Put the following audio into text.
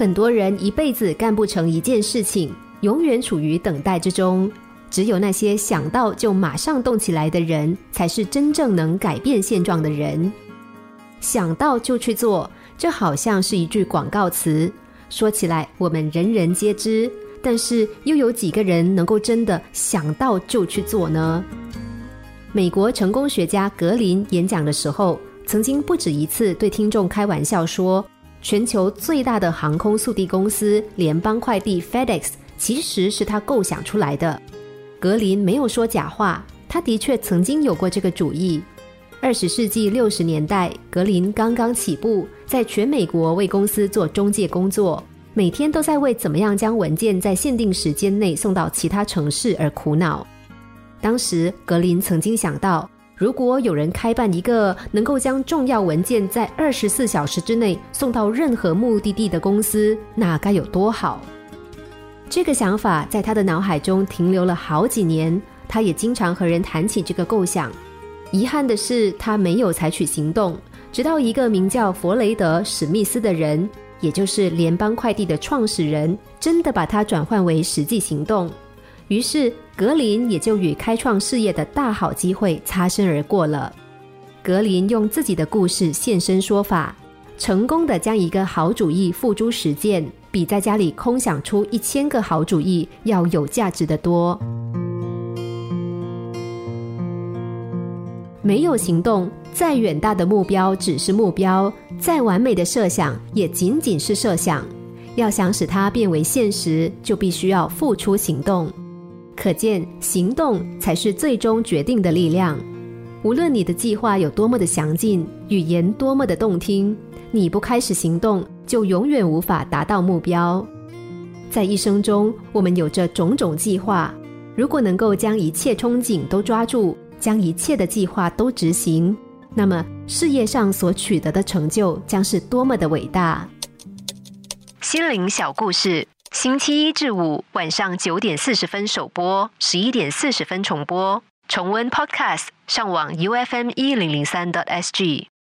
很多人一辈子干不成一件事情，永远处于等待之中。只有那些想到就马上动起来的人，才是真正能改变现状的人。想到就去做，这好像是一句广告词，说起来我们人人皆知。但是又有几个人能够真的想到就去做呢？美国成功学家格林演讲的时候，曾经不止一次对听众开玩笑说，全球最大的航空速递公司联邦快递 FedEx 其实是他构想出来的。格林没有说假话，他的确曾经有过这个主意。二十世纪六十年代，格林刚刚起步，在全美国为公司做中介工作，每天都在为怎么样将文件在限定时间内送到其他城市而苦恼。当时，格林曾经想到，如果有人开办一个能够将重要文件在二十四小时之内送到任何目的地的公司，那该有多好！这个想法在他的脑海中停留了好几年，他也经常和人谈起这个构想。遗憾的是，他没有采取行动，直到一个名叫弗雷德·史密斯的人，也就是联邦快递的创始人，真的把它转换为实际行动。于是，格林也就与开创事业的大好机会擦身而过了。格林用自己的故事现身说法，成功的将一个好主意付诸实践。比在家里空想出一千个好主意要有价值的多。没有行动，再远大的目标只是目标，再完美的设想也仅仅是设想。要想使它变为现实，就必须要付出行动。可见，行动才是最终决定的力量。无论你的计划有多么的详尽，语言多么的动听，你不开始行动。就永远无法达到目标。在一生中，我们有着种种计划，如果能够将一切憧憬都抓住，将一切的计划都执行，那么事业上所取得的成就将是多么的伟大。心灵小故事，星期一至五晚上九点四十分首播，十一点四十分重播。重温 Podcast，上网 U F M 一零零三 t S G。